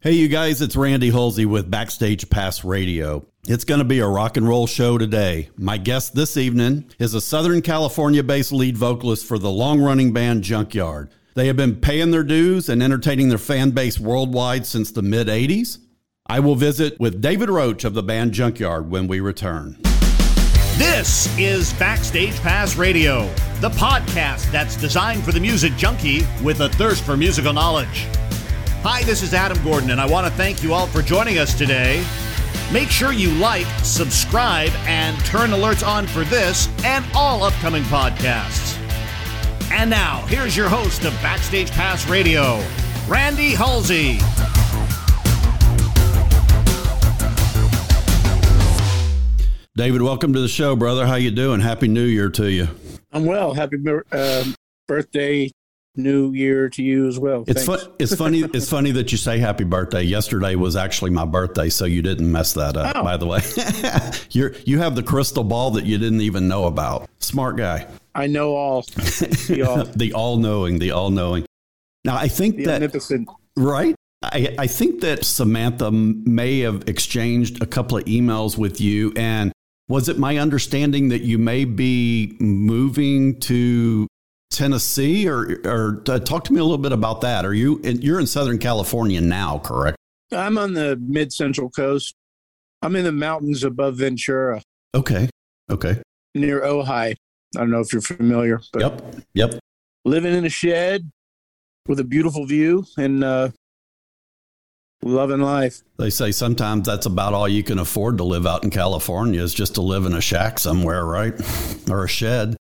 Hey, you guys, it's Randy Hulsey with Backstage Pass Radio. It's going to be a rock and roll show today. My guest this evening is a Southern California based lead vocalist for the long running band Junkyard. They have been paying their dues and entertaining their fan base worldwide since the mid 80s. I will visit with David Roach of the band Junkyard when we return. This is Backstage Pass Radio, the podcast that's designed for the music junkie with a thirst for musical knowledge. Hi, this is Adam Gordon, and I want to thank you all for joining us today. Make sure you like, subscribe, and turn alerts on for this and all upcoming podcasts. And now, here's your host of Backstage Pass Radio, Randy Hulsey. David, welcome to the show, brother. How you doing? Happy New Year to you. I'm well. Happy um, birthday, New Year to you as well. It's fun, It's funny. it's funny that you say happy birthday. Yesterday was actually my birthday, so you didn't mess that up. Oh. By the way, you you have the crystal ball that you didn't even know about. Smart guy. I know all. The all knowing. The all knowing. Now I think the that omnipotent. right. I, I think that Samantha may have exchanged a couple of emails with you and was it my understanding that you may be moving to Tennessee, or, or uh, talk to me a little bit about that? Are you in, you're in Southern California now, correct? I'm on the mid central coast. I'm in the mountains above Ventura, Okay, okay, near Ojai. I don't know if you're familiar, but yep, yep. living in a shed with a beautiful view and uh, loving life. They say sometimes that's about all you can afford to live out in California is just to live in a shack somewhere, right, or a shed.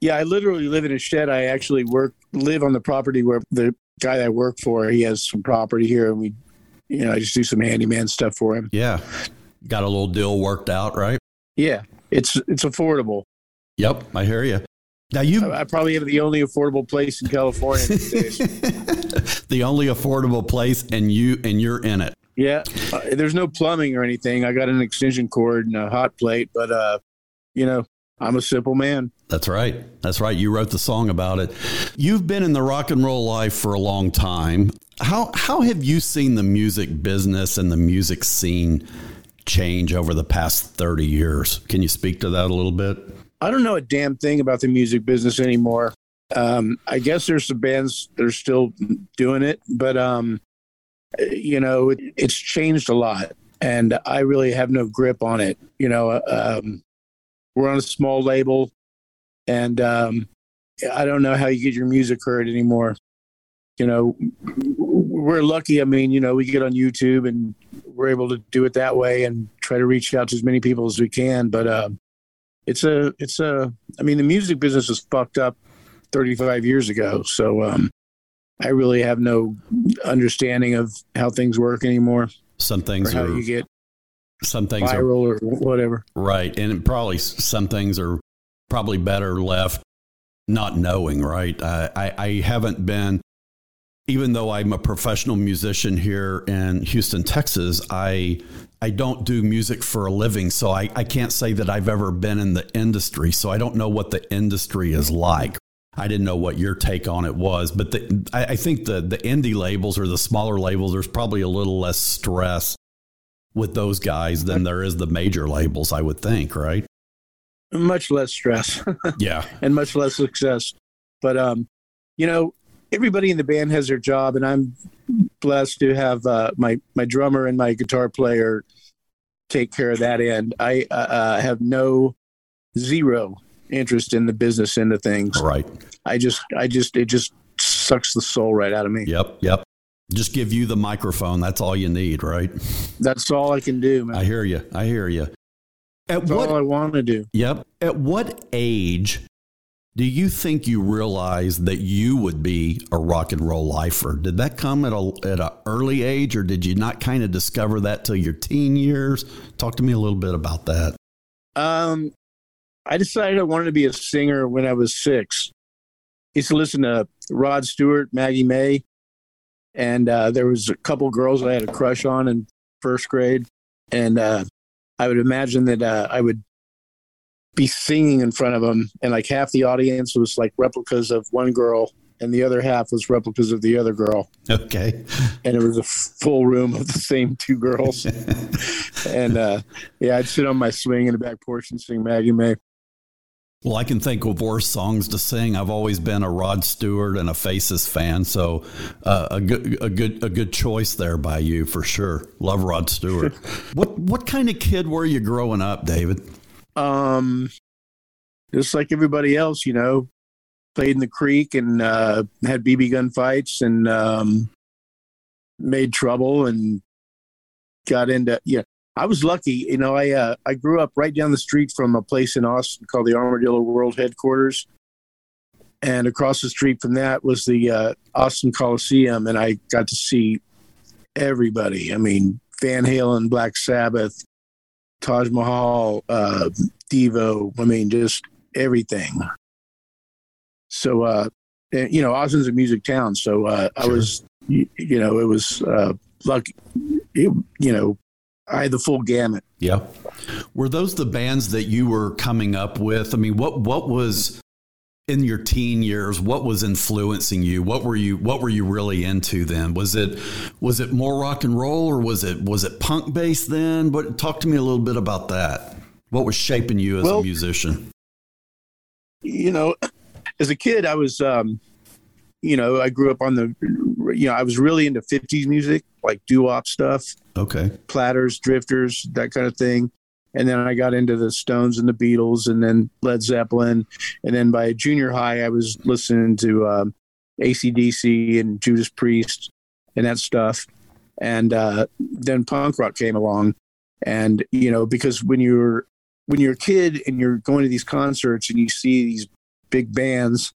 Yeah, I literally live in a shed. I actually work live on the property where the guy that I work for he has some property here, and we, you know, I just do some handyman stuff for him. Yeah, got a little deal worked out, right? Yeah, it's it's affordable. Yep, I hear you. Now you, I, I probably have the only affordable place in California these days. the only affordable place, and you and you're in it. Yeah, uh, there's no plumbing or anything. I got an extension cord and a hot plate, but uh, you know, I'm a simple man. That's right. That's right. You wrote the song about it. You've been in the rock and roll life for a long time. How how have you seen the music business and the music scene change over the past 30 years? Can you speak to that a little bit? I don't know a damn thing about the music business anymore. Um, I guess there's some bands that are still doing it, but um, you know, it, it's changed a lot, and I really have no grip on it. You know, um, we're on a small label, and um, I don't know how you get your music heard anymore. You know, we're lucky. I mean, you know, we get on YouTube and we're able to do it that way and try to reach out to as many people as we can. But uh, it's a, it's a. I mean, the music business was fucked up 35 years ago. So um, I really have no understanding of how things work anymore, Some things how are you get some things are viral or whatever. right, and probably some things are probably better left not knowing. Right. I I, I haven't been. Even though I'm a professional musician here in Houston, Texas, I I don't do music for a living, so I, I can't say that I've ever been in the industry. So I don't know what the industry is like. I didn't know what your take on it was, but the, I, I think the the indie labels or the smaller labels, there's probably a little less stress with those guys than there is the major labels. I would think, right? Much less stress. Yeah, and much less success. But um, you know, everybody in the band has their job, and I'm blessed to have uh, my my drummer and my guitar player take care of that end. I uh, uh, have no zero interest in the business end of things. right. I just, I just, it just sucks the soul right out of me. Yep, yep. Just give you the microphone. That's all you need, right? That's all I can do, man. I hear you. I hear you. At That's what all I want to do. Yep. At what age do you think you realized that you would be a rock and roll lifer? Did that come at a at an early age, or did you not kind of discover that till your teen years? Talk to me a little bit about that. Um, I decided I wanted to be a singer when I was six. used to listen to Rod Stewart, Maggie May, and uh, there was a couple girls I had a crush on in first grade, and uh, I would imagine that uh, I would be singing in front of them, and like half the audience was like replicas of one girl, and the other half was replicas of the other girl. Okay. And it was a full room of the same two girls. and uh, yeah, I'd sit on my swing in the back porch and sing Maggie May. Well, I can think of worse songs to sing. I've always been a Rod Stewart and a Faces fan, so uh, a good a good a good choice there by you for sure. Love Rod Stewart. what what kind of kid were you growing up, David? Um, just like everybody else, you know, played in the creek and uh, had BB gun fights and um, made trouble and got into yeah. I was lucky, you know. I uh, I grew up right down the street from a place in Austin called the Armadillo World Headquarters, and across the street from that was the uh, Austin Coliseum, and I got to see everybody. I mean, Van Halen, Black Sabbath, Taj Mahal, uh, Devo. I mean, just everything. So, uh, you know, Austin's a music town, so uh, I was, you, you know, it was uh, lucky. It, you know, I had the full gamut. Yeah. Were those the bands that you were coming up with? I mean, what what was in your teen years? What was influencing you? What were you what were you really into then? Was it was it more rock and roll or was it was it punk based then? But talk to me a little bit about that. What was shaping you as well, a musician? You know, as a kid, I was, um, you know, I grew up on the, you know, I was really into 50s music, like doo wop stuff. Okay. Platters, drifters, that kind of thing. And then I got into the Stones and the Beatles and then Led Zeppelin. And then by junior high, I was listening to um, ACDC and Judas Priest and that stuff. And uh, then punk rock came along. And, you know, because when you're, when you're a kid and you're going to these concerts and you see these big bands,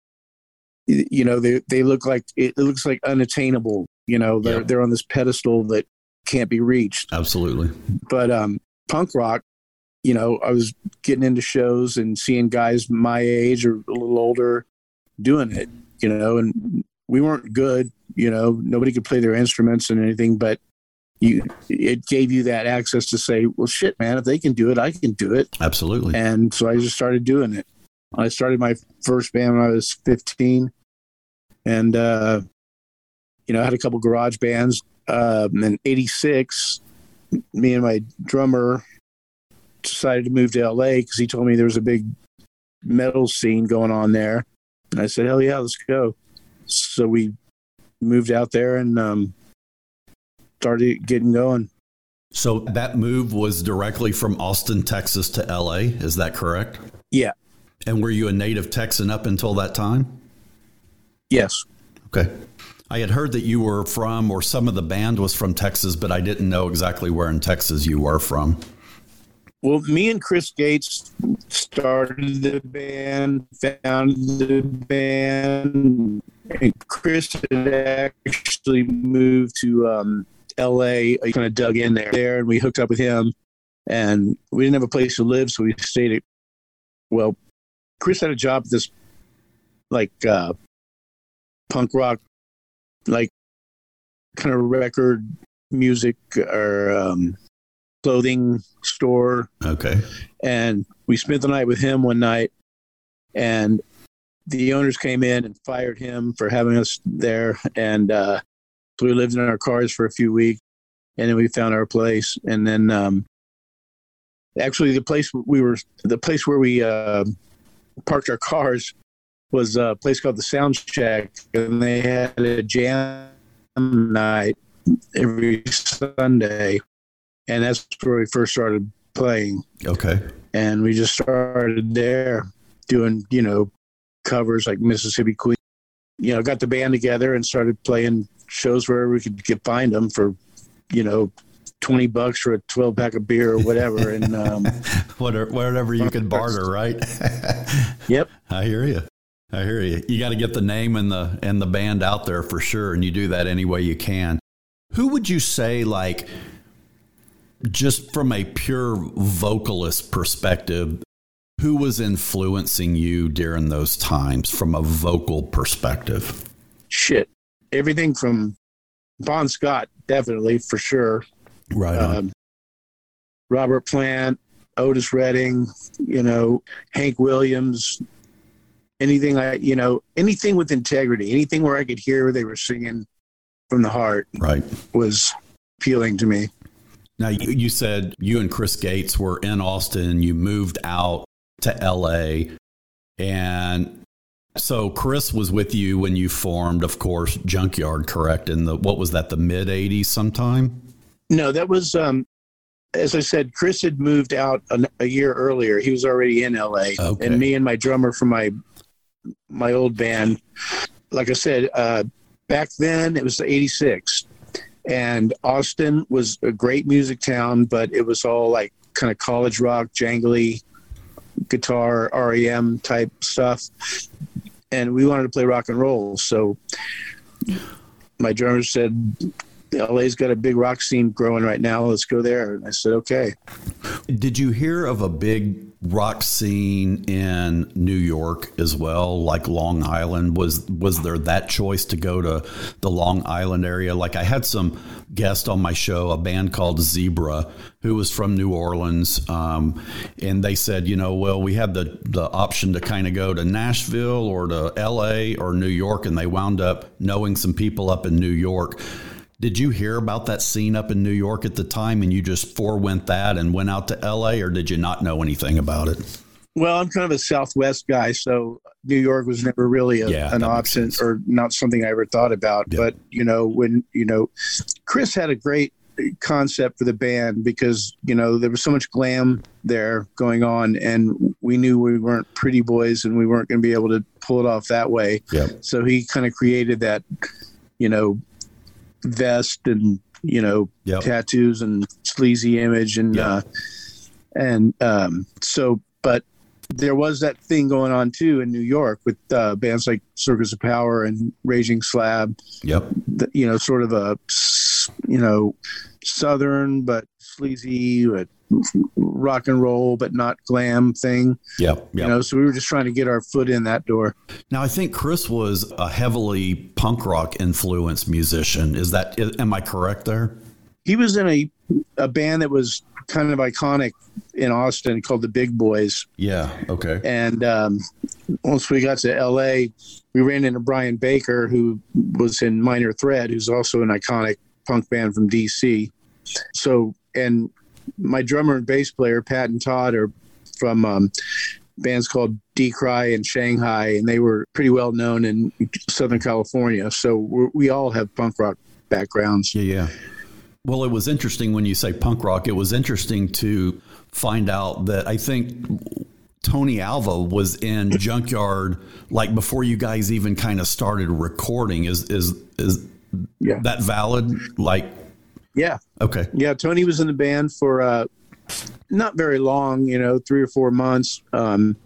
you know, they, they look like, it looks like unattainable. You know, they're, they're on this pedestal that can't be reached. Absolutely. But um, punk rock, you know, I was getting into shows and seeing guys my age or a little older doing it, you know, and we weren't good, you know, nobody could play their instruments and anything, but you it gave you that access to say, well shit, man, if they can do it, I can do it. Absolutely. And so I just started doing it. I started my first band when I was 15 and uh you know, I had a couple garage bands um, in 86, me and my drummer decided to move to LA because he told me there was a big metal scene going on there. And I said, hell yeah, let's go. So we moved out there and um, started getting going. So that move was directly from Austin, Texas to LA. Is that correct? Yeah. And were you a native Texan up until that time? Yes. Okay. I had heard that you were from, or some of the band was from Texas, but I didn't know exactly where in Texas you were from. Well, me and Chris Gates started the band, founded the band, and Chris had actually moved to um, L.A. He kind of dug in there, there, and we hooked up with him. And we didn't have a place to live, so we stayed at. Well, Chris had a job at this, like, uh, punk rock like kind of record music or um, clothing store. Okay. And we spent the night with him one night, and the owners came in and fired him for having us there. And uh, so we lived in our cars for a few weeks, and then we found our place. And then um, actually, the place we were, the place where we uh, parked our cars was a place called the Sound Shack, and they had a jam night every Sunday, and that's where we first started playing. Okay. And we just started there doing, you know, covers like Mississippi Queen. You know, got the band together and started playing shows wherever we could get find them for, you know, 20 bucks for a 12 pack of beer or whatever. And um, whatever, whatever you could barter, right? yep. I hear you. I hear you. You got to get the name and the and the band out there for sure, and you do that any way you can. Who would you say, like, just from a pure vocalist perspective, who was influencing you during those times from a vocal perspective? Shit, everything from Bon Scott, definitely for sure. Right. Um, Robert Plant, Otis Redding, you know, Hank Williams, anything I, you know, anything with integrity, anything where I could hear they were singing from the heart Right. was appealing to me. Now, you, you said you and Chris Gates were in Austin. You moved out to LA. And so Chris was with you when you formed, of course, Junkyard, correct? In the, what was that, the mid 80s sometime? No, that was, um, as I said, Chris had moved out a, a year earlier. He was already in LA, Okay. and me and my drummer from my my old band. Like I said, uh, back then it was '86, and Austin was a great music town, but it was all like kind of college rock, jangly guitar, REM type stuff, and we wanted to play rock and roll. So my drummer said, LA's got a big rock scene growing right now. Let's go there. And I said, okay. Did you hear of a big rock scene in New York as well, like Long Island? Was was there that choice to go to the Long Island area? Like I had some guest on my show, a band called Zebra, who was from New Orleans, um, and they said, you know, well, we had the the option to kind of go to Nashville or to L.A. or New York, and they wound up knowing some people up in New York. Did you hear about that scene up in New York at the time and you just forewent that and went out to LA or did you not know anything about it? Well, I'm kind of a Southwest guy, so New York was never really a, Yeah, an option or not something I ever thought about. Yeah. But, you know, when, you know, Chris had a great concept for the band because, you know, there was so much glam there going on and we knew we weren't pretty boys and we weren't going to be able to pull it off that way. Yep. So he kind of created that, you know, vest and, you know, Yep. tattoos and sleazy image and Yeah. uh and um so but there was that thing going on too in New York with uh bands like Circus of Power and Raging Slab Yep. the, you know sort of a you know southern but sleazy but rock and roll but not glam thing Yeah, Yep. you know so we were just trying to get our foot in that door now I think Chris was a heavily punk rock influenced musician. Is that am I correct there? he was in a a band that was kind of iconic in Austin called the Big Boys Yeah. Okay. And um, once we got to LA, we ran into Brian Baker, who was in Minor Threat, who's also an iconic punk band from DC. So, and my drummer and bass player, Pat and Todd, are from um, bands called Decry Cry and Shanghai, and they were pretty well known in Southern California. So we're, we all have punk rock backgrounds. Yeah, yeah. Well, it was interesting when you say punk rock. It was interesting to find out that I think Tony Alva was in Junkyard like before you guys even kind of started recording. Is is is Yeah. that valid? Like, Yeah. okay, Yeah, Tony was in the band for uh, not very long, you know, three or four months. Um,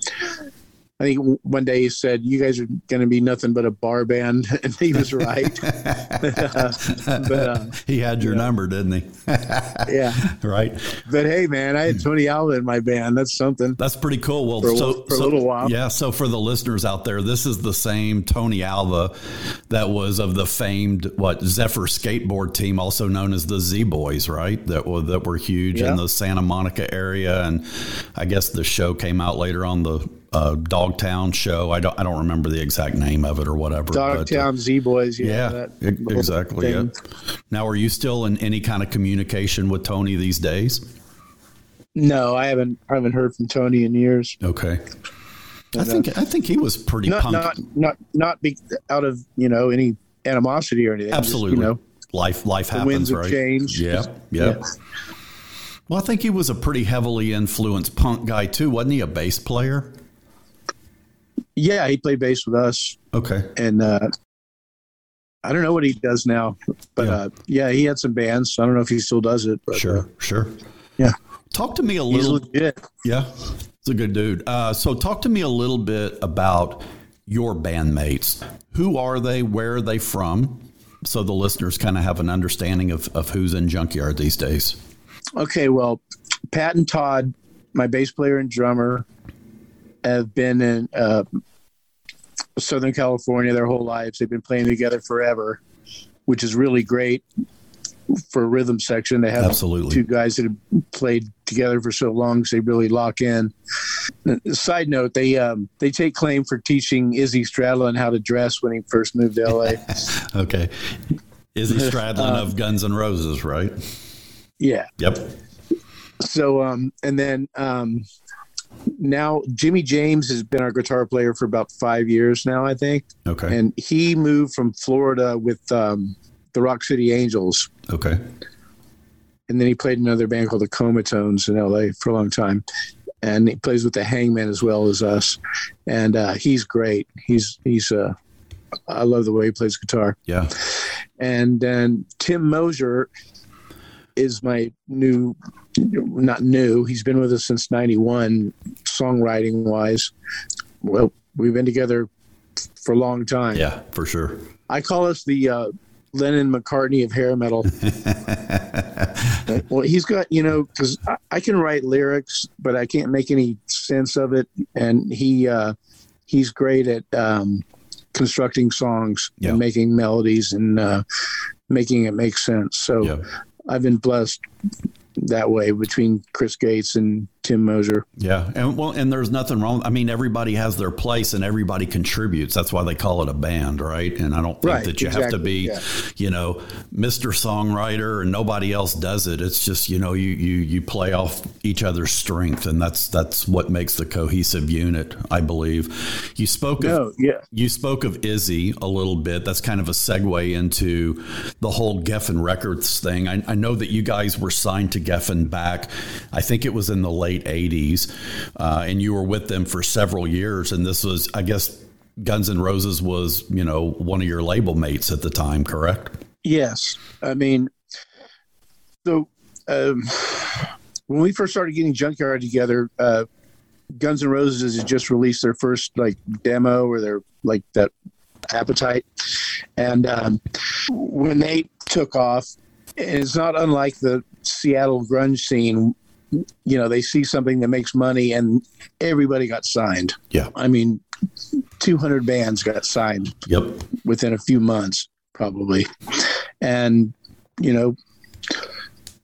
I think one day he said, "You guys are going to be nothing but a bar band," and he was right. but uh, he had your number, didn't he? yeah, right. but hey, man, I had Tony Alva in my band. That's something. That's pretty cool. Well, For a- so, for a little while. yeah. So for the listeners out there, this is the same Tony Alva that was of the famed what Zephyr skateboard team, also known as the Z Boys, right? That were that were huge Yeah. in the Santa Monica area, and I guess the show came out later on the uh, Dogtown show. I don't I don't remember the exact name of it or whatever. uh, Dogtown Z Boys. yeah, e- exactly. Yeah. Now, are you still in any kind of communication with Tony these days? No, I haven't. I haven't heard from Tony in years. Okay. I uh, think I think he was pretty Not punk. not not not be out of you know any animosity or anything. Just, Absolutely. you know, life life happens, winds right? changed. Yeah, yeah. Yeah. Well, I think he was a pretty heavily influenced punk guy too, wasn't he? A bass player. Yeah, he played bass with us. Okay. and uh, I don't know what he does now, but Yeah. uh, yeah, he had some bands. I don't know if he still does it, but uh, Sure. Sure. yeah. Talk to me a he's little. legit. Yeah, he's a good dude. Uh, so, talk to me a little bit about your bandmates. Who are they? Where are they from? So the listeners kind of have an understanding of, of who's in Junkyard these days. Okay, well, Pat and Todd, my bass player and drummer, have been in uh, Southern California their whole lives. They've been playing together forever, which is really great. for a rhythm section. They have Absolutely. two guys that have played together for so long, so they really lock in. Side note: they um, they take claim for teaching Izzy Stradlin how to dress when he first moved to LA. okay. Izzy Stradlin Uh, of Guns N' Roses, right? yeah. Yep. So um, and then um, now Jimmy James has been our guitar player for about five years now, I think, Okay. and he moved from Florida with um, the Rock City Angels. okay. and then he played another band called the Comatones in LA for a long time. And he plays with the Hangman as well as us, and uh, he's great. He's he's uh, I love the way he plays guitar. Yeah. And then Tim Mosher is my new, not new. He's been with us since '91, songwriting wise. Well, we've been together for a long time. Yeah, for sure. I call us the uh, Lennon McCartney of hair metal. well, he's got you know because I, I can write lyrics, but I can't make any sense of it, and he uh, he's great at um, constructing songs Yeah. and making melodies and uh, making it make sense. So Yeah. I've been blessed that way between Chris Gates and Tim Mosher. Yeah, and well, and there's nothing wrong. I mean, everybody has their place, and everybody contributes. That's why they call it a band, right? And I don't think Right, that you have to be, yeah. you know, Mister Songwriter, and nobody else does it. It's just you know you you you play off each other's strength, and that's that's what makes the cohesive unit. I believe. You spoke of yeah, you spoke of Izzy a little bit. That's kind of a segue into the whole Geffen Records thing. I, I know that you guys were signed to Geffen back, I think it was in the late 80s, uh, and you were with them for several years. And this was, I guess, Guns N' Roses was, you know, one of your label mates at the time, correct? Yes, I mean, so um, when we first started getting Junkyard together, uh, Guns N' Roses had just released their first like demo or their like that Appetite, and um, when they took off, and it's not unlike the Seattle grunge scene. You know, they see something that makes money, and everybody got signed. Yeah. I mean, 200 bands got signed Yep. within a few months, probably. And, you know,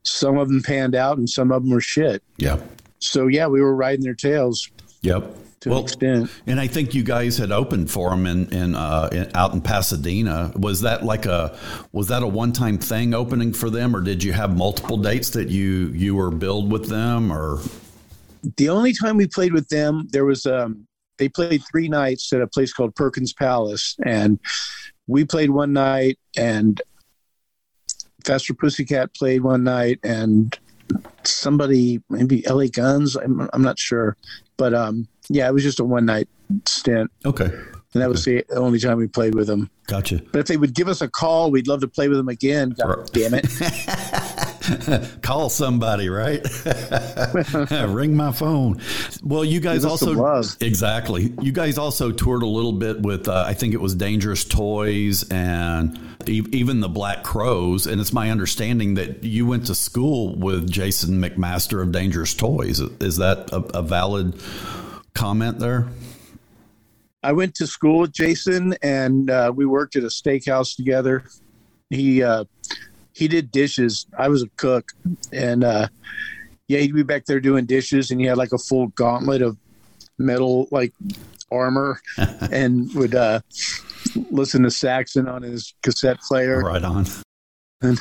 some of them panned out and some of them were shit. Yeah. So, yeah, we were riding their tails Yep. To Well, an extent. And I think you guys had opened for them in, in, uh, in out in Pasadena. Was that like a was that a one time thing opening for them, or did you have multiple dates that you you were billed with them? Or The only time we played with them, there was, um, they played three nights at a place called Perkins Palace. And we played one night, and Faster Pussycat played one night, and somebody, maybe LA Guns, I'm, I'm not sure. But um, yeah, it was just a one night stint. okay, and that was the only time we played with them. gotcha. But if they would give us a call, we'd love to play with them again. God Right. damn it! Call somebody, right? Ring my phone. Well, you guys Give us some also exactly. You guys also toured a little bit with uh, I think it was Dangerous Toys and even the Black Crowes. And it's my understanding that you went to school with Jason McMaster of Dangerous Toys. Is that a, a valid comment there? I went to school with Jason, and uh, we worked at a steakhouse together. He uh, he did dishes. I was a cook, and uh, yeah, he'd be back there doing dishes, and he had like a full gauntlet of metal like armor, and would uh, listen to Saxon on his cassette player. Right on.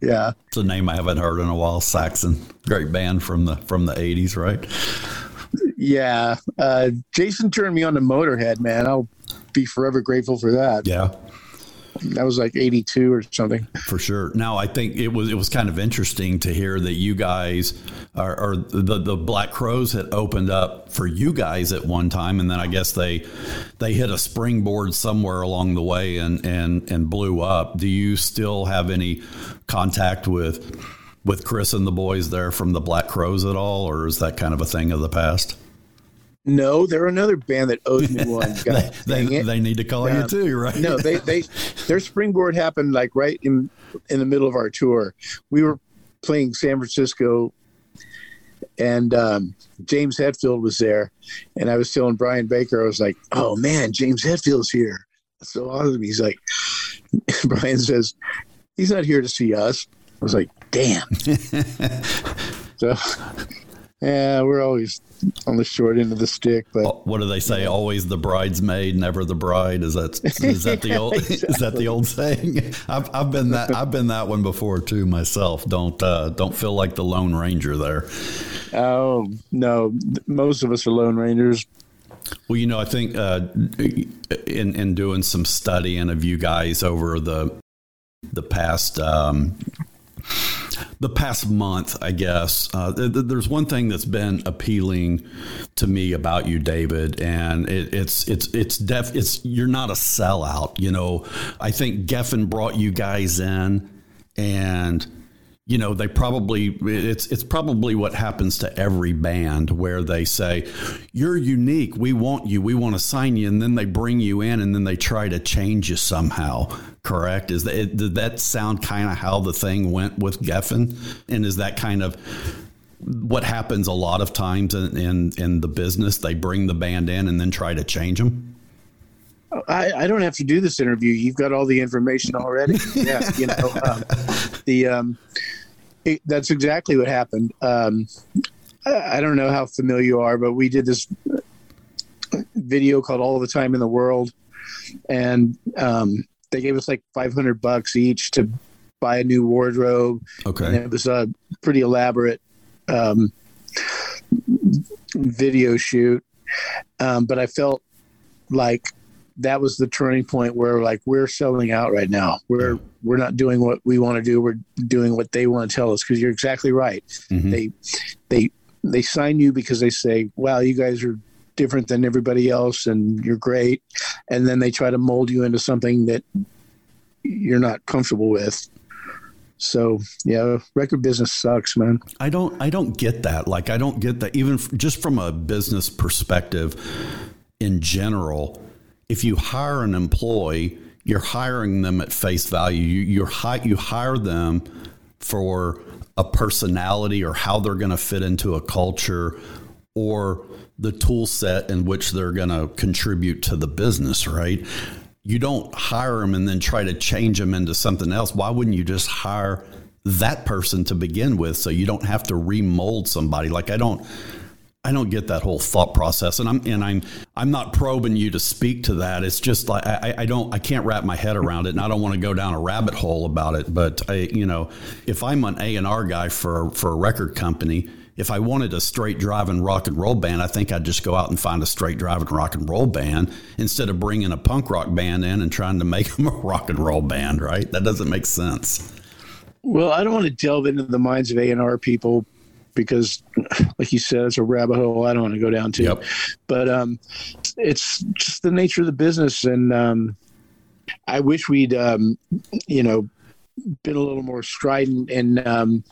Yeah, It's a name I haven't heard in a while. Saxon, great band from the from the eighties, right? Yeah. Uh, Jason turned me on to Motorhead, man. I'll be forever grateful for that. Yeah. That was like '82 or something. For sure. Now, I think it was it was kind of interesting to hear that you guys are, or the the Black Crowes had opened up for you guys at one time, and then I guess they they hit a springboard somewhere along the way and and and blew up. Do you still have any contact with with Chris and the boys there from the Black Crowes at all, or is that kind of a thing of the past? No, they're another band that owes me one. God They dang they need to call you too, right? no, they they their springboard happened like right in in the middle of our tour. We were playing San Francisco, and um, James Hetfield was there, and I was telling Brian Baker, I was like, "Oh man, James Hetfield's here." That's so awesome. He's like, Brian says, he's not here to see us. I was like, damn. so, yeah, we're always on the short end of the stick. But what do they say? Always the bridesmaid, never the bride. Is that is that the old exactly. is that the old saying? I've, I've been that I've been that one before too myself. Don't uh, don't feel like the lone ranger there. Oh no, most of us are lone rangers. Well, you know, I think uh, in in doing some studying of you guys over the the past um, the past month, I guess, uh, th- there's one thing that's been appealing to me about you, David, and it, it's it's it's def it's you're not a sellout. You know, I think Geffen brought you guys in, and you know they probably it's it's probably what happens to every band where they say you're unique. We want you. We want to sign you. And then they bring you in and then they try to change you somehow correct? Is that did that sound kind of how the thing went with Geffen? And is that kind of what happens a lot of times in, in, in the business? They bring the band in and then try to change them? I, I, don't have to do this interview. You've got all the information already. yeah, you know, um, the um, it, that's exactly what happened. Um, I, I, don't know how familiar you are, but we did this video called "All the Time in the World," and um, they gave us like 500 bucks each to buy a new wardrobe. Okay, and it was a pretty elaborate um, video shoot, um, but I felt like that was the turning point where like we're selling out right now. We're we're not doing what we want to do. We're doing what they want to tell us because you're exactly right. Mm-hmm. They they they sign you because they say, "Wow, you guys are different than everybody else and you're great." And then they try to mold you into something that you're not comfortable with. So yeah, record business sucks, man. I don't I don't get that. Like I don't get that even just from a business perspective in general if you hire an employee, you're hiring them at face value. You you hi- you hire them for a personality or how they're going to fit into a culture or the tool set in which they're going to contribute to the business, right? You don't hire them and then try to change them into something else. Why wouldn't you just hire that person to begin with so you don't have to remold somebody? Like I don't I don't get that whole thought process, and I'm and I'm I'm not probing you to speak to that. It's just like I, I don't I can't wrap my head around it, and I don't want to go down a rabbit hole about it. But I you know if I'm an A and R guy for for a record company, if I wanted a straight driving rock and roll band, I think I'd just go out and find a straight driving rock and roll band instead of bringing a punk rock band in and trying to make them a rock and roll band. Right? That doesn't make sense. Well, I don't want to delve into the minds of A and R people because, like you said, it's a rabbit hole I don't want to go down to. Yep. But um, it's just the nature of the business, and um, I wish we'd, um, you know, been a little more strident in um,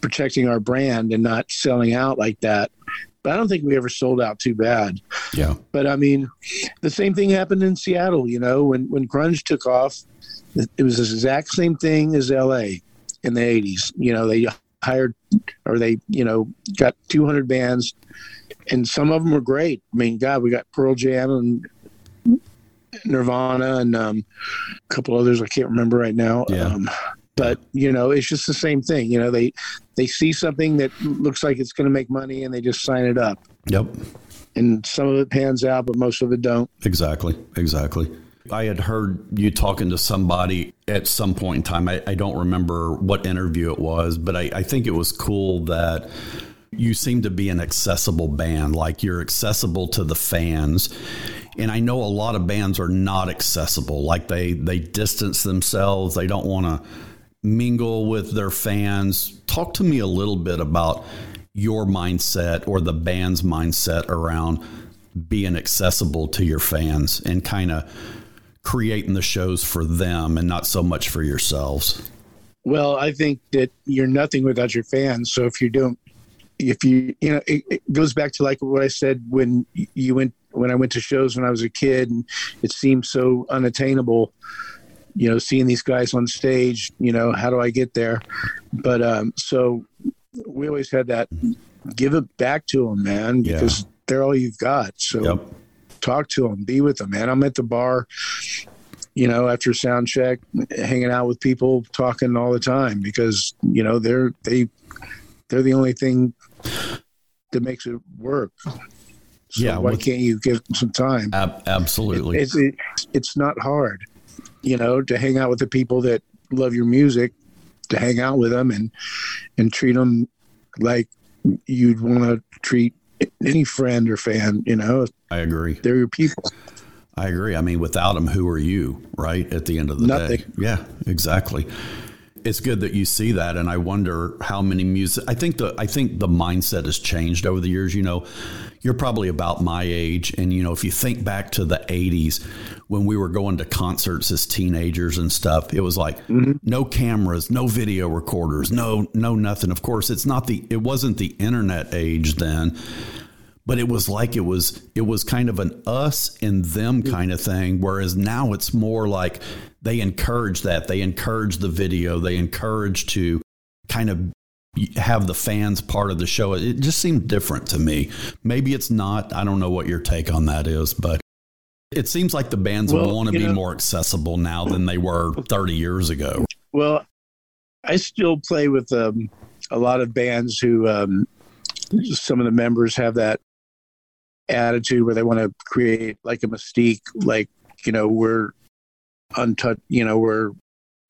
protecting our brand and not selling out like that. But I don't think we ever sold out too bad. Yeah. But I mean, the same thing happened in Seattle. You know, when when grunge took off, it was the exact same thing as L.A. in the '80s. You know, they hired or they, you know, got 200 bands and some of them were great. I mean, God, we got Pearl Jam and Nirvana and um, a couple others I can't remember right now. Yeah. Um, but you know, it's just the same thing. You know, they they see something that looks like it's going to make money and they just sign it up. Yep. And some of it pans out, but most of it don't. Exactly. Exactly. I had heard you talking to somebody at some point in time. I, I don't remember what interview it was, but I, I think it was cool that you seem to be an accessible band. Like you're accessible to the fans. And I know a lot of bands are not accessible. Like they they distance themselves. They don't want to mingle with their fans. Talk to me a little bit about your mindset or the band's mindset around being accessible to your fans and kind of creating the shows for them and not so much for yourselves? Well, I think that you're nothing without your fans. So if you don't, if you, you know, it, it goes back to like what I said when you went, when I went to shows when I was a kid and it seemed so unattainable, you know, seeing these guys on stage, you know, how do I get there? But, um, so we always had that give it back to them, man, because yeah. they're all you've got. So, yep talk to them, be with them, man. I'm at the bar you know, after sound check, hanging out with people, talking all the time because you know they're they they're the only thing that makes it work. So Yeah, why with- can't you give them some time? Ab- absolutely. It's it, it's not hard, you know, to hang out with the people that love your music, to hang out with them and and treat them like you'd want to treat any friend or fan. You know, I agree. they're your people. I agree. I mean, without them, who are you, right? At the end of the Nothing. day. Yeah, exactly. It's good that you see that, and I wonder how many music. I think the I think the mindset has changed over the years. You know, you're probably about my age, and you know, if you think back to the '80s when we were going to concerts as teenagers and stuff, it was like mm-hmm. no cameras, no video recorders, no no nothing. Of course, it's not the it wasn't the internet age then but it was like it was it was kind of an us and them mm-hmm. kind of thing. Whereas now it's more like they encourage that. They encourage the video. They encourage to kind of have the fans part of the show. It just seemed different to me. Maybe it's not. I don't know what your take on that is but it seems like the bands Well, want to be know- more accessible now than they were 30 years ago. Well, I still play with um, a lot of bands who um, some of the members have that attitude where they want to create like a mystique, like you know we're untouched, you know we're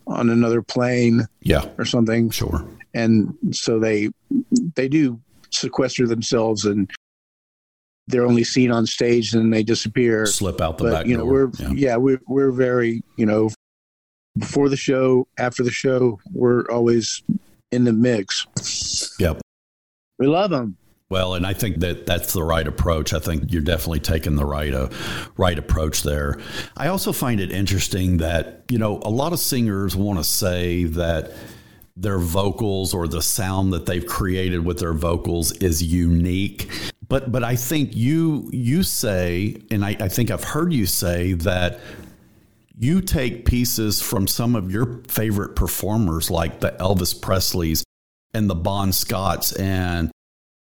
on another plane yeah. or something, sure. And so they they do sequester themselves and they're only seen on stage and they disappear slip out the but back you know door we're yeah. yeah. we're we're very you know before the show after the show we're always in the mix Yep. we love them Well, and I think that that's the right approach. I think you're definitely taking the right uh, right approach there. I also find it interesting that you know a lot of singers want to say that their vocals or the sound that they've created with their vocals is unique. But but I think you you say, and I, I think I've heard you say that you take pieces from some of your favorite performers, like the Elvis Presleys and the Bon Scotts, and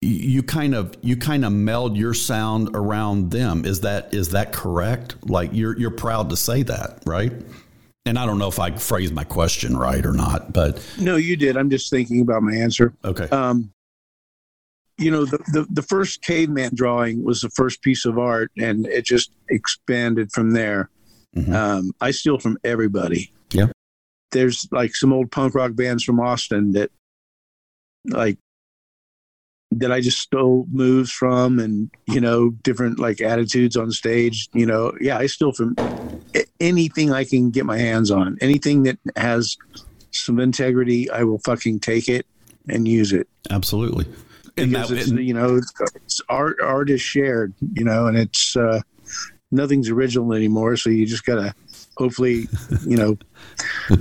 you kind of you kind of meld your sound around them. Is that is that correct? Like you're you're proud to say that, right? And I don't know if I phrased my question right or not, but no you did i'm just thinking about my answer okay. um you know the, the the first caveman drawing was the first piece of art and it just expanded from there Mhm. um i steal from everybody Yeah. there's like some old punk rock bands from austin that like that i just stole moves from and you know different like attitudes on stage you know yeah i steal from anything i can get my hands on anything that has some integrity i will fucking take it and use it Absolutely. And because that, it's, and- you know it's art art is shared you know and it's uh nothing's original anymore so you just gotta hopefully you know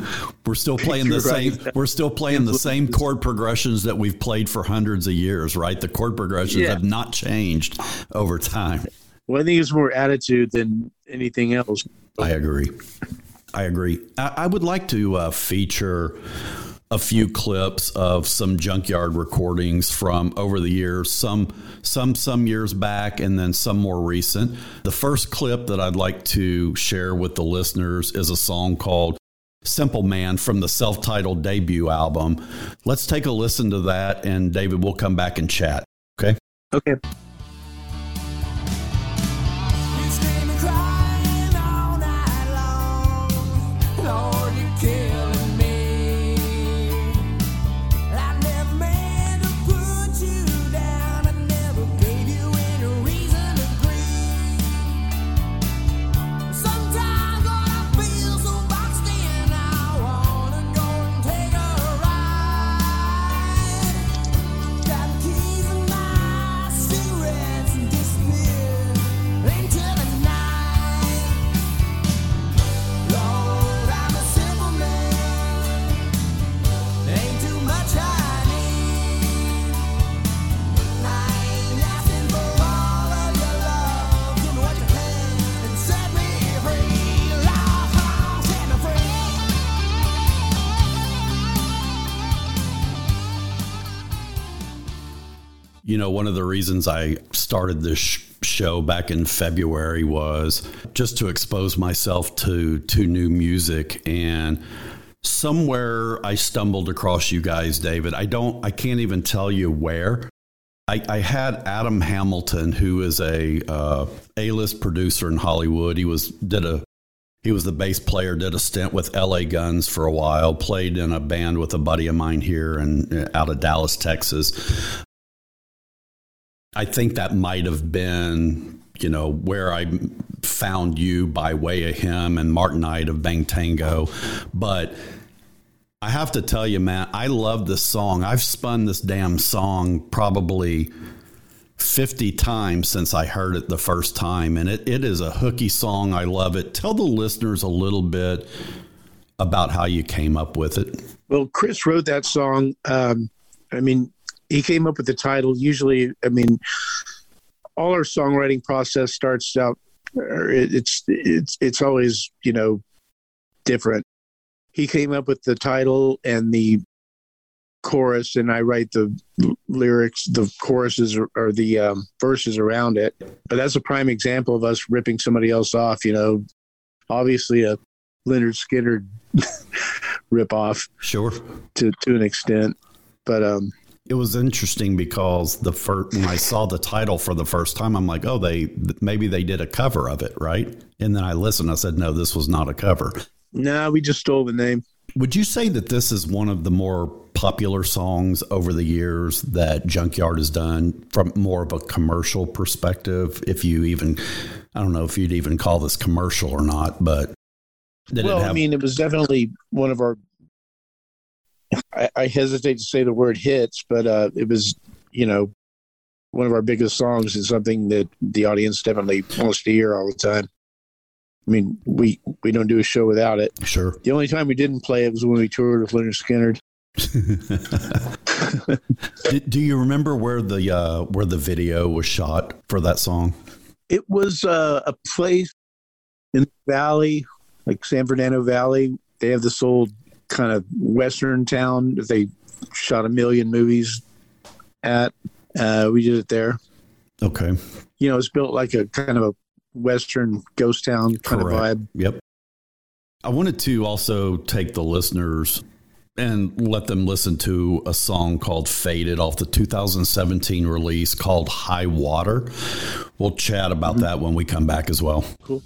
we're still playing the Right. same. We're still playing the same chord progressions that we've played for hundreds of years, right? The chord progressions Yeah. have not changed over time. well i think it's more attitude than anything else I agree. I agree. I, I would like to uh, feature a few clips of some junkyard recordings from over the years, some some some years back and then some more recent. The first clip that I'd like to share with the listeners is a song called Simple Man from the self-titled debut album. Let's take a listen to that and David we'll come back and chat. Okay? okay You know, one of the reasons I started this sh- show back in February was just to expose myself to to new music and somewhere I stumbled across you guys, David. I don't I can't even tell you where. I, I had Adam Hamilton, who is a uh, A-list producer in Hollywood. He was did a he was the bass player, did a stint with LA Guns for a while, played in a band with a buddy of mine here and out of Dallas, Texas. I think that might have been, you know, where I found you by way of him and Martin Knight of Bang Tango. But I have to tell you, Matt, I love this song. I've spun this damn song probably 50 times since I heard it the first time. And it, it is a hooky song. I love it. Tell the listeners a little bit about how you came up with it. Well, Chris wrote that song. Um, I mean, he came up with the title. Usually, I mean, all our songwriting process starts out. It's it's it's always you know different. He came up with the title and the chorus, and I write the l- lyrics, the choruses or, or the um, verses around it. But that's a prime example of us ripping somebody else off. You know, obviously a Lynyrd Skynyrd rip off Sure. to to an extent. But um, It was interesting because the first when I saw the title for the first time, I'm like, oh, they maybe they did a cover of it, right? And then I listened. I said, no, this was not a cover. no, we just stole the name. Would you say that this is one of the more popular songs over the years that Junkyard has done from more of a commercial perspective? If you even, I don't know if you'd even call this commercial or not, but well, it have? I mean, it was definitely one of our. I, I hesitate to say the word hits, but uh, it was, you know, one of our biggest songs and something that the audience definitely wants to hear all the time. I mean, we we don't do a show without it. sure. The only time we didn't play it was when we toured with Lynyrd Skynyrd. do, do you remember where the uh, where the video was shot for that song? It was uh, a place in the valley, like San Fernando Valley. They have this old kind of western town that they shot a million movies at. Uh, we did it there. Okay. You know, it's built like a kind of a western ghost town kind Correct. of vibe. Yep. I wanted to also take the listeners and let them listen to a song called Faded off the 2017 release called High Water. We'll chat about that when we come back as well. Cool.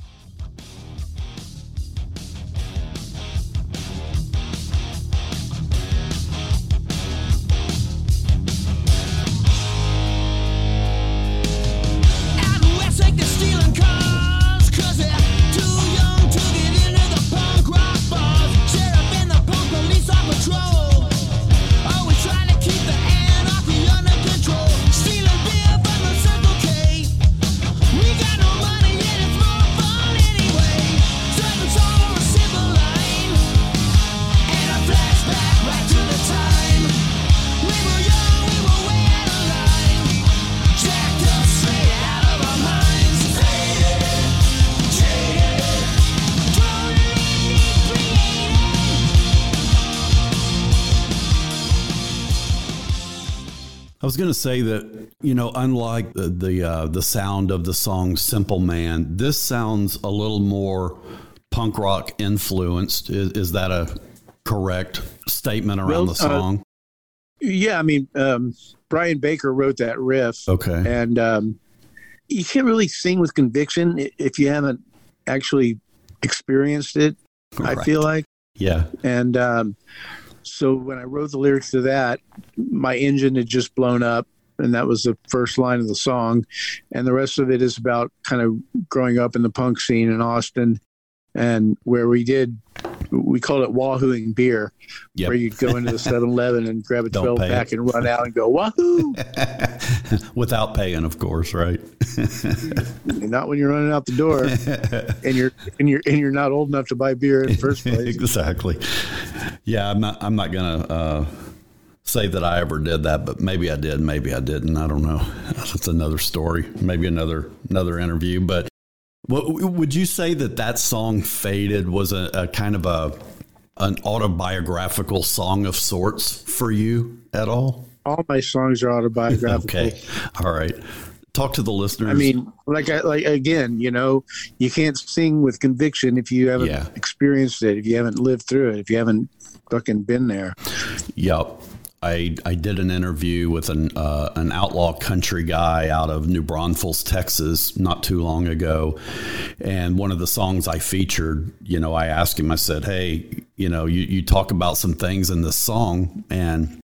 Say that you know, unlike the the, uh, the sound of the song "Simple Man," this sounds a little more punk rock influenced. Is, is that a correct statement around Well, the uh, song? Yeah, I mean, um, Brian Baker wrote that riff. okay. and um, you can't really sing with conviction if you haven't actually experienced it. I feel like, Yeah. and um, so when I wrote the lyrics to that, my engine had just blown up, and that was the first line of the song, and the rest of it is about kind of growing up in the punk scene in Austin, and where we did. We called it wahooing beer, Yep. where you'd go into the 7-Eleven and grab a 12 pack it. and run out and go wahoo. Without paying, of course, right? not when you're running out the door and you're and you're and you're not old enough to buy beer in the first place. exactly. Yeah, I'm not. I'm not gonna uh, say that I ever did that, but maybe I did. Maybe I didn't. I don't know. That's another story. Maybe another another interview. But what, would you say that that song "Faded" was a, a kind of a an autobiographical song of sorts for you at all? All my songs are autobiographical. Okay. All right. talk to the listeners. I mean, like I like again, you know, you can't sing with conviction if you haven't Yeah. experienced it, if you haven't lived through it, if you haven't fucking been there. Yep. I, I did an interview with an uh, an outlaw country guy out of New Braunfels, Texas, not too long ago, and one of the songs I featured, you know, I asked him, I said, "Hey, you know, you, you talk about some things in this song, and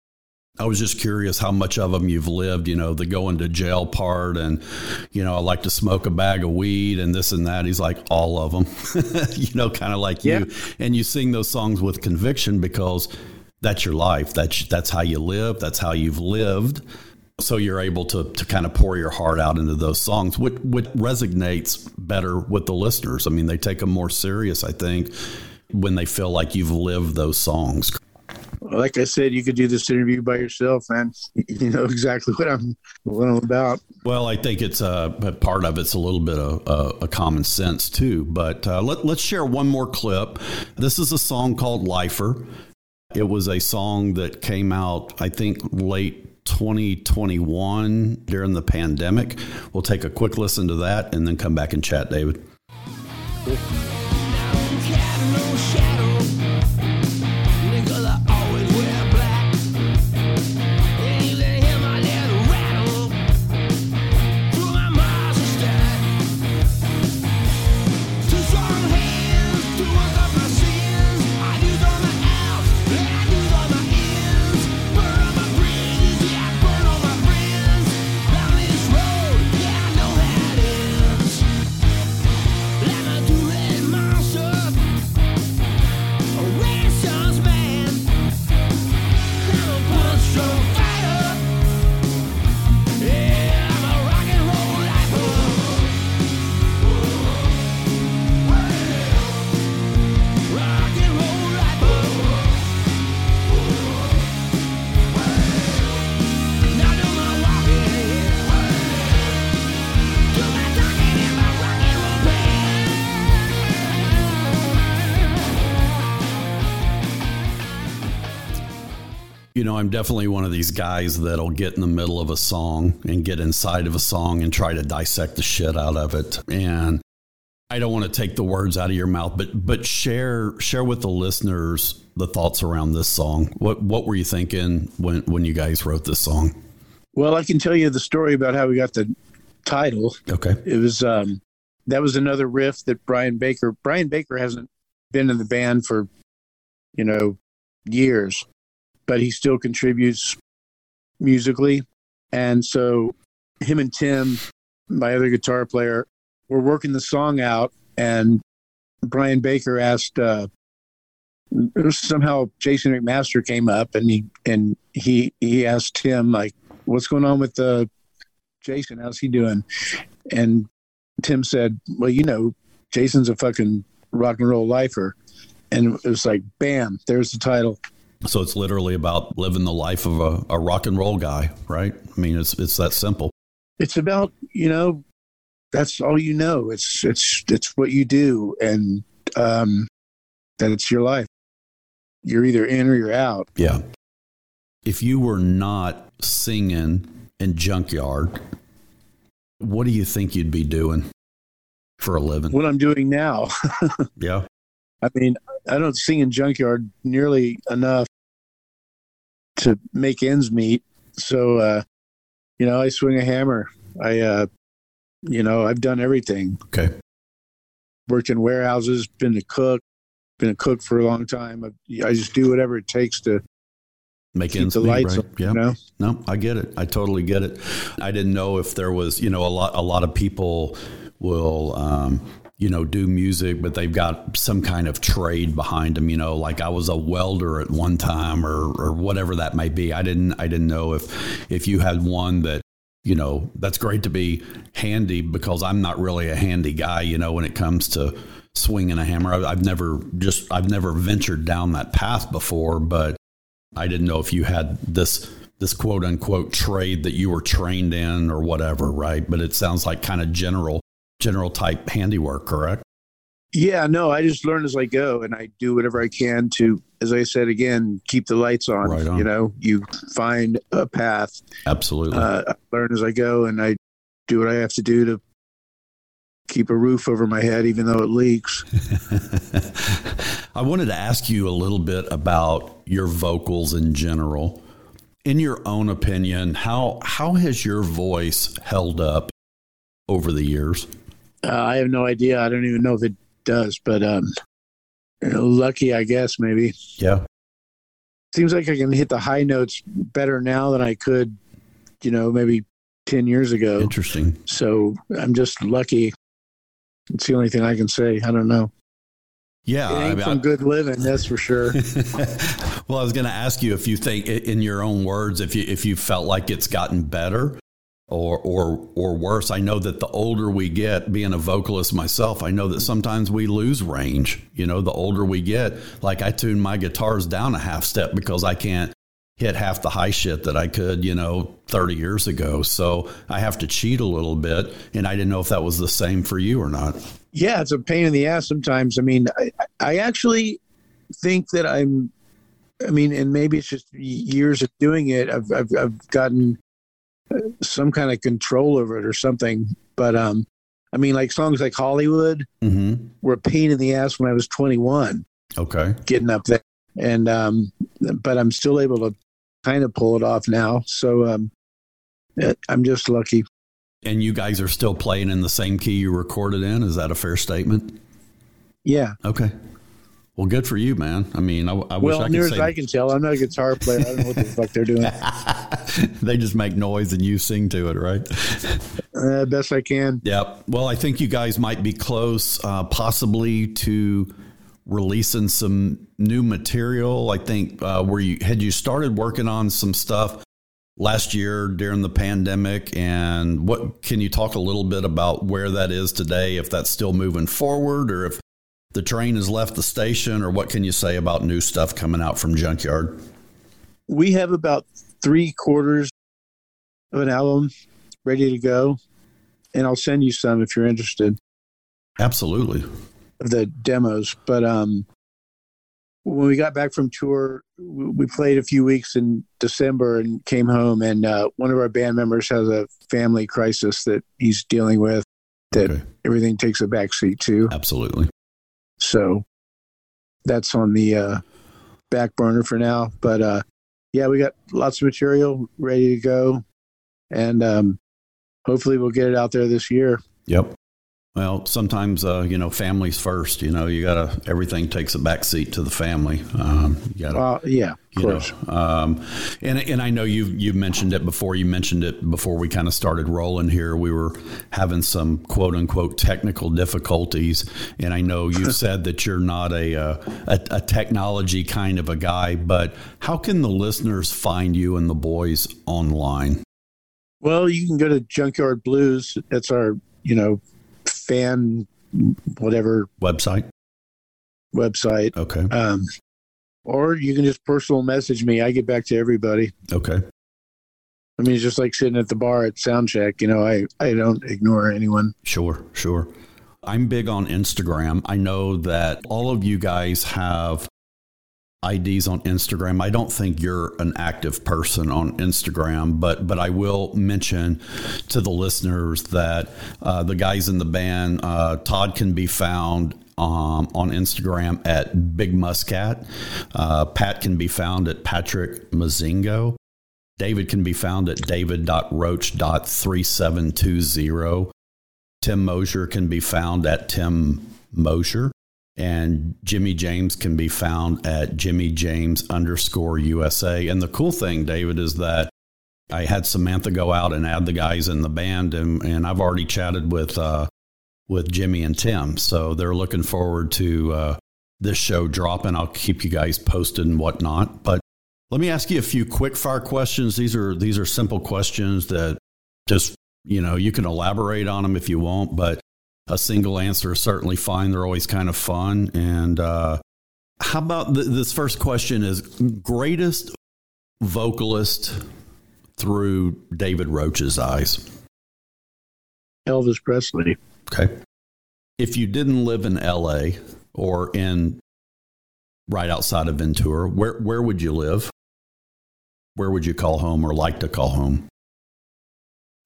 I was just curious how much of them you've lived, you know, the going to jail part, and you know, I like to smoke a bag of weed and this and that." He's like, "All of them," you know, kind of like Yeah. you, and you sing those songs with conviction because that's your life. That's that's how you live. That's how you've lived. So you're able to to kind of pour your heart out into those songs, which which resonates better with the listeners. I mean, they take them more serious. I think when they feel like you've lived those songs. Like I said, you could do this interview by yourself, and You know exactly what I'm what I'm about. Well, I think it's a, a part of it's a little bit of a, a common sense too. But uh, let, let's share one more clip. This is a song called "Lifer." It was a song that came out, I think, late 2021 during the pandemic. We'll take a quick listen to that and then come back and chat, David. You know, I'm definitely one of these guys that'll get in the middle of a song and get inside of a song and try to dissect the shit out of it. And I don't want to take the words out of your mouth, but but share share with the listeners the thoughts around this song. What what were you thinking when when you guys wrote this song? Well, I can tell you the story about how we got the title. Okay. It was um that was another riff that Brian Baker Brian Baker hasn't been in the band for you know years, but he still contributes musically. And so him and Tim, my other guitar player, were working the song out and Brian Baker asked uh somehow Jason McMaster came up and he and he he asked Tim like what's going on with uh Jason? How's he doing? And Tim said well you know Jason's a fucking rock and roll lifer. And it was like bam there's the title So it's literally about living the life of a, a rock and roll guy, right? I mean, it's it's that simple. it's about you know that's all you know it's it's it's what you do and um that it's your life you're either in or you're out Yeah. If you were not singing in Junkyard, what do you think you'd be doing for a living? what i'm doing now Yeah. I mean, I don't sing in junkyard nearly enough to make ends meet. So, uh, you know, I swing a hammer. I, uh, you know, I've done everything. Okay. Worked in warehouses, been a cook, been a cook for a long time. I, I just do whatever it takes to Make keep ends the meet, lights right? on. Yeah. You know, No, I get it. I totally get it. I didn't know if there was, you know, a lot a lot of people will um, you know, do music, but they've got some kind of trade behind them, you know, like I was a welder at one time or or whatever that may be. I didn't I didn't know if if you had one that you know, that's great to be handy because I'm not really a handy guy, you know, when it comes to swinging a hammer. I've, I've never just, I've never ventured down that path before, but I didn't know if you had this this quote unquote trade that you were trained in or whatever, right? But it sounds like kind of general general type handiwork, correct? yeah, no, I just learn as I go, and I do whatever I can to, as I said again, keep the lights on. Right on. You know, you find a path Absolutely. uh, I learn as I go, and I do what I have to do to keep a roof over my head, even though it leaks. I wanted to ask you a little bit about your vocals in general. In your own opinion, how how has your voice held up over the years? Uh, I have no idea. I don't even know if it does, but um, lucky, I guess, maybe. Yeah. Seems like I can hit the high notes better now than I could, you know, maybe 10 years ago. Interesting. So I'm just lucky. It's the only thing I can say. I don't know. Yeah. It I ain't mean, from I- good living, that's for sure. well, I was going to ask you if you think, in your own words, if you if you felt like it's gotten better or or or worse. I know that the older we get, being a vocalist myself, I know that sometimes we lose range. You know, the older we get, like I tune my guitars down a half step because I can't hit half the high shit that I could, you know, 30 years ago. So I have to cheat a little bit, and I didn't know if that was the same for you or not. yeah, it's a pain in the ass sometimes. I mean, I, I actually think that I'm, I mean, and maybe it's just years of doing it. I've, I've, I've gotten some kind of control over it or something. But, um, I mean, like songs like Hollywood Mm-hmm. were a pain in the ass when I was 21 Okay. getting up there. And, um, but I'm still able to kind of pull it off now. So, um, uh, I'm just lucky. And you guys are still playing in the same key you recorded in. Is that a fair statement? Yeah. Okay. Well, good for you, man. I mean, I, I wish Well, I near could as I can tell, I'm not a guitar player. I don't know what the fuck they're doing. they just make noise and you sing to it, right? Uh, best I can. Yep. Well, I think you guys might be close, uh, possibly to releasing some new material. I think uh, where you had you started working on some stuff last year during the pandemic, and what can you talk a little bit about where that is today? If that's still moving forward, or if the train has left the station, or what can you say about new stuff coming out from Junkyard? we have about three quarters of an album ready to go and i'll send you some if you're interested Absolutely. the demos but um when we got back from tour we played a few weeks in december and came home and uh, one of our band members has a family crisis that he's dealing with that Okay. everything takes a backseat to Absolutely. So that's on the uh, back burner for now. But uh, yeah, we got lots of material ready to go, and um, hopefully we'll get it out there this year. Yep. Well, sometimes uh, you know, families first. You know, you gotta everything takes a backseat to the family. Um, you gotta, Uh, yeah, of course. know, um, and and I know you you mentioned it before. You mentioned it before we kind of started rolling here. We were having some quote unquote technical difficulties, and I know you said that you're not a, uh, a a technology kind of a guy. But how can the listeners find you and the boys online? Well, you can go to Junkyard Blooze. That's our you know fan whatever Website. website. Okay. Um, or you can just personal message me. I get back to everybody. Okay. I mean, it's just like sitting at the bar at soundcheck. You know, I, I don't ignore anyone. Sure, sure. I'm big on Instagram. I know that all of you guys have IDs on Instagram. I don't think you're an active person on Instagram, but but I will mention to the listeners that uh, the guys in the band, uh, Todd can be found um, on Instagram at Big Muscat. Uh, Pat can be found at Patrick Muzingo. David can be found at david.roach.3720. Tim Mosher can be found at Tim Mosher. And Jimmy James can be found at Jimmy James underscore USA. And the cool thing, David, is that I had Samantha go out and add the guys in the band, and, and I've already chatted with uh, with Jimmy and Tim. So they're looking forward to uh, this show dropping. I'll keep you guys posted and whatnot. But let me ask you a few quick fire questions. These are these are simple questions that just you know you can elaborate on them if you want, but a single answer is certainly fine. They're always kind of fun. And uh, how about th- this first question? Is greatest vocalist through David Roach's eyes? Elvis Presley. Okay. If you didn't live in LA or in right outside of Ventura, where where would you live? Where would you call home or like to call home?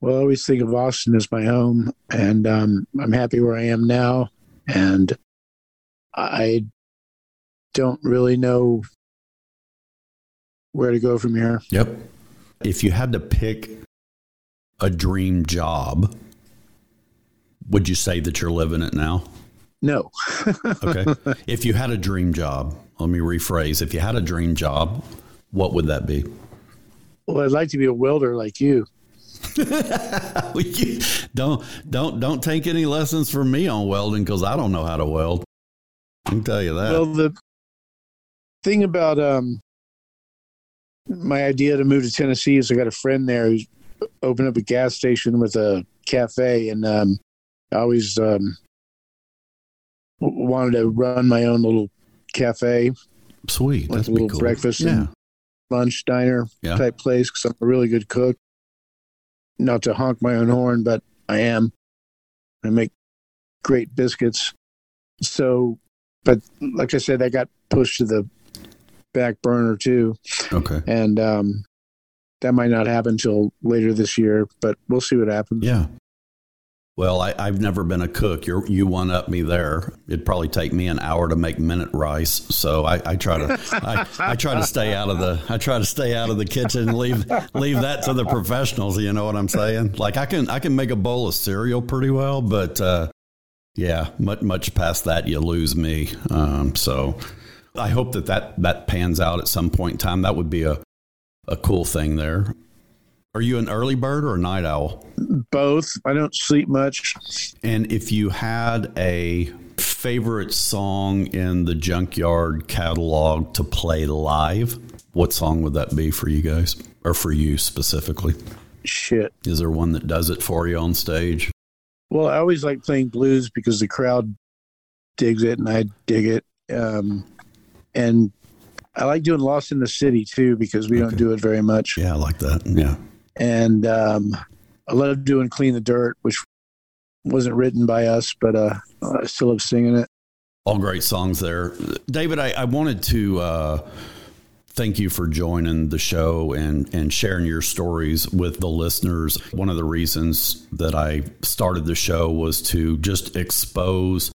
Well, I always think of Austin as my home, and um, I'm happy where I am now. And I don't really know where to go from here. Yep. If you had to pick a dream job, would you say that you're living it now? No, Okay. if you had a dream job, let me rephrase. If you had a dream job, what would that be? well, I'd like to be a welder like you. don't don't don't take any lessons from me on welding because I don't know how to weld. I can tell you that. Well, the thing about um, my idea to move to Tennessee is I got a friend there who's opened up a gas station with a cafe, and um, I always um, wanted to run my own little cafe, Sweet. like That's a little cool. breakfast Yeah. and lunch diner Yeah. type place because I'm a really good cook. Not to honk my own horn, but I am. I make great biscuits. So, but like I said, that got pushed to the back burner too, Okay. and um, that might not happen until later this year. But we'll see what happens. Yeah. Well, I, I've never been a cook. You're, you one up me there. It'd probably take me an hour to make minute rice. So I, I try to I, I try to stay out of the I try to stay out of the kitchen and leave leave that to the professionals. You know what I'm saying? Like I can I can make a bowl of cereal pretty well, but uh, yeah, much much past that you lose me. Um, so I hope that, that that pans out at some point in time. That would be a a cool thing there. Are you an early bird or a night owl? Both. I don't sleep much. And if you had a favorite song in the Junkyard catalog to play live, what song would that be for you guys? Or for you specifically? Shit. Is there one that does it for you on stage? Well, I always like playing blues because the crowd digs it and I dig it. Um, and I like doing Lost in the City too because we don't do it very much. Yeah, I like that. Yeah. And um, I love doing Clean the Dirt, which wasn't written by us, but uh, I still love singing it. All great songs there. David, I, I wanted to uh, thank you for joining the show and, and sharing your stories with the listeners. One of the reasons that I started the show was to just expose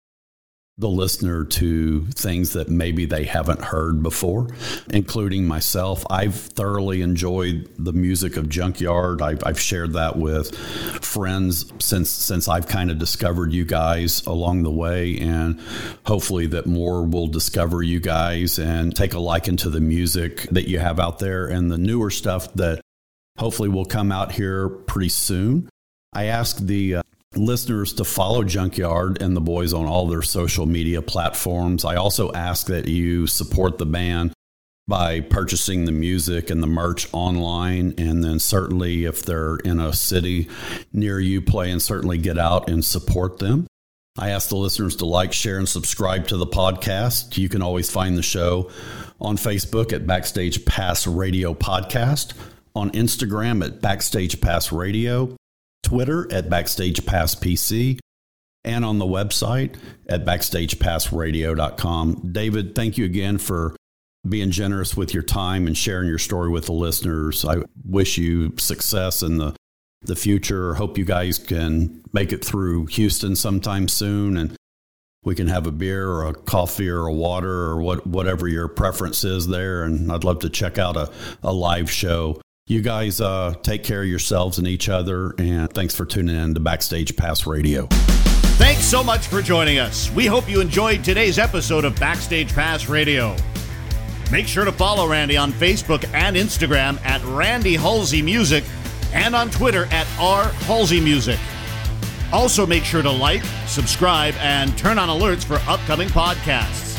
the listener to things that maybe they haven't heard before, including myself. I've thoroughly enjoyed the music of Junkyard. I've, I've shared that with friends since since I've kind of discovered you guys along the way, and hopefully that more will discover you guys and take a liking to the music that you have out there and the newer stuff that hopefully will come out here pretty soon. I asked the uh, listeners to follow Junkyard and the boys on all their social media platforms. I also ask that you support the band by purchasing the music and the merch online. And then, certainly, if they're in a city near you playing, certainly get out and support them. I ask the listeners to like, share, and subscribe to the podcast. You can always find the show on Facebook at Backstage Pass Radio Podcast, on Instagram at Backstage Pass Radio, Twitter at Backstage Pass PC, and on the website at backstagepassradio.com. David, thank you again for being generous with your time and sharing your story with the listeners. I wish you success in the the future. Hope you guys can make it through Houston sometime soon and we can have a beer or a coffee or a water or what whatever your preference is there and I'd love to check out a, a live show. You guys uh, take care of yourselves and each other and thanks for tuning in to Backstage Pass Radio. Thanks so much for joining us. We hope you enjoyed today's episode of Backstage Pass Radio. Make sure to follow Randy on Facebook and Instagram at Randy Hulsey Music and on Twitter at R Hulsey Music. Also, make sure to like, subscribe, and turn on alerts for upcoming podcasts.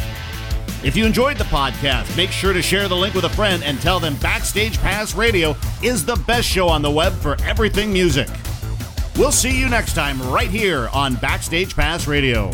If you enjoyed the podcast, make sure to share the link with a friend and tell them Backstage Pass Radio is the best show on the web for everything music. We'll see you next time right here on Backstage Pass Radio.